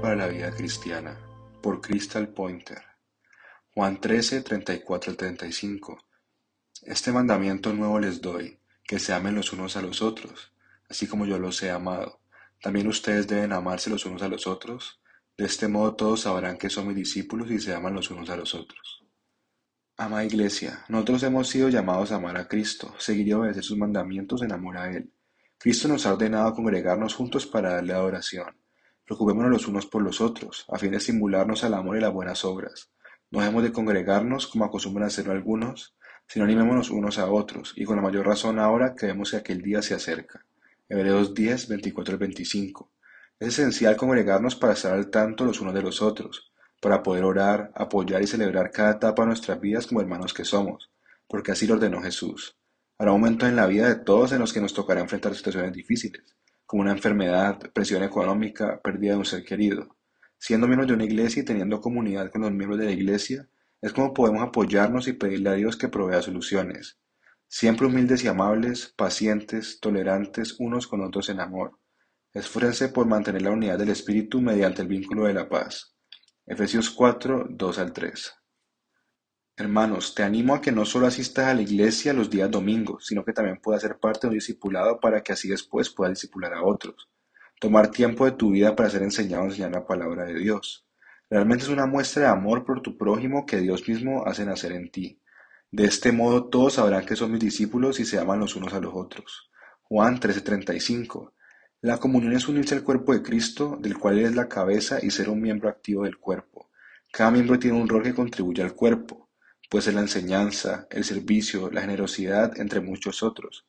para la vida cristiana, por Crystal Pointer. Juan 13, 34 al 35. Este mandamiento nuevo les doy, que se amen los unos a los otros, así como yo los he amado. También ustedes deben amarse los unos a los otros. De este modo todos sabrán que son mis discípulos y se aman los unos a los otros. Amada Iglesia, nosotros hemos sido llamados a amar a Cristo, seguir y obedecer sus mandamientos en amor a Él. Cristo nos ha ordenado congregarnos juntos para darle adoración. Preocupémonos los unos por los otros, a fin de estimularnos al amor y las buenas obras. No dejemos de congregarnos como acostumbran hacerlo algunos, sino animémonos unos a otros, y con la mayor razón ahora que vemos que aquel día se acerca. Hebreos 10, 24 al 25. Es esencial congregarnos para estar al tanto los unos de los otros, para poder orar, apoyar y celebrar cada etapa de nuestras vidas como hermanos que somos, porque así lo ordenó Jesús. Habrá momentos en la vida de todos en los que nos tocará enfrentar situaciones difíciles, como una enfermedad, presión económica, pérdida de un ser querido. Siendo miembros de una iglesia y teniendo comunidad con los miembros de la iglesia, es como podemos apoyarnos y pedirle a Dios que provea soluciones. Siempre humildes y amables, pacientes, tolerantes unos con otros en amor. Esfuércense por mantener la unidad del Espíritu mediante el vínculo de la paz. Efesios 4, 2 al 3. Hermanos, te animo a que no solo asistas a la iglesia los días domingos, sino que también puedas ser parte de un discipulado para que así después puedas discipular a otros. Tomar tiempo de tu vida para ser enseñado a enseñar la palabra de Dios. Realmente es una muestra de amor por tu prójimo que Dios mismo hace nacer en ti. De este modo todos sabrán que son mis discípulos y se aman los unos a los otros. Juan 13:35. La comunión es unirse al cuerpo de Cristo, del cual Él es la cabeza y ser un miembro activo del cuerpo. Cada miembro tiene un rol que contribuye al cuerpo pues es la enseñanza, el servicio, la generosidad, entre muchos otros.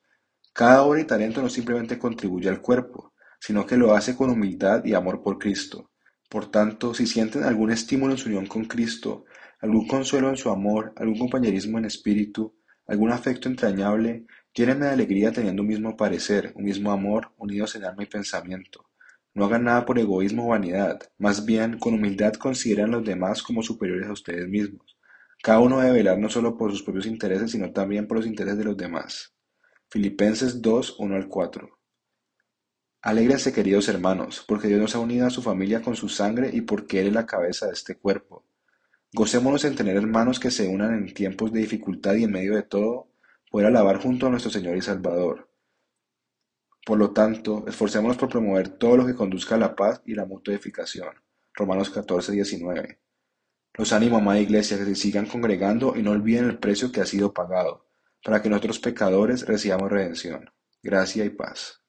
Cada obra y talento no simplemente contribuye al cuerpo, sino que lo hace con humildad y amor por Cristo. Por tanto, si sienten algún estímulo en su unión con Cristo, algún consuelo en su amor, algún compañerismo en espíritu, algún afecto entrañable, llénenme de alegría teniendo un mismo parecer, un mismo amor, unidos en alma y pensamiento. No hagan nada por egoísmo o vanidad, más bien con humildad consideren a los demás como superiores a ustedes mismos. Cada uno debe velar no solo por sus propios intereses, sino también por los intereses de los demás. Filipenses 2, 1 al 4. Alégrense, queridos hermanos, porque Dios nos ha unido a su familia con su sangre y porque Él es la cabeza de este cuerpo. Gocémonos en tener hermanos que se unan en tiempos de dificultad y en medio de todo, poder alabar junto a nuestro Señor y Salvador. Por lo tanto, esforcémonos por promover todo lo que conduzca a la paz y la mutua edificación. Romanos 14, 19. Los animo, amada Iglesia, que se sigan congregando y no olviden el precio que ha sido pagado, para que nosotros pecadores recibamos redención, gracia y paz.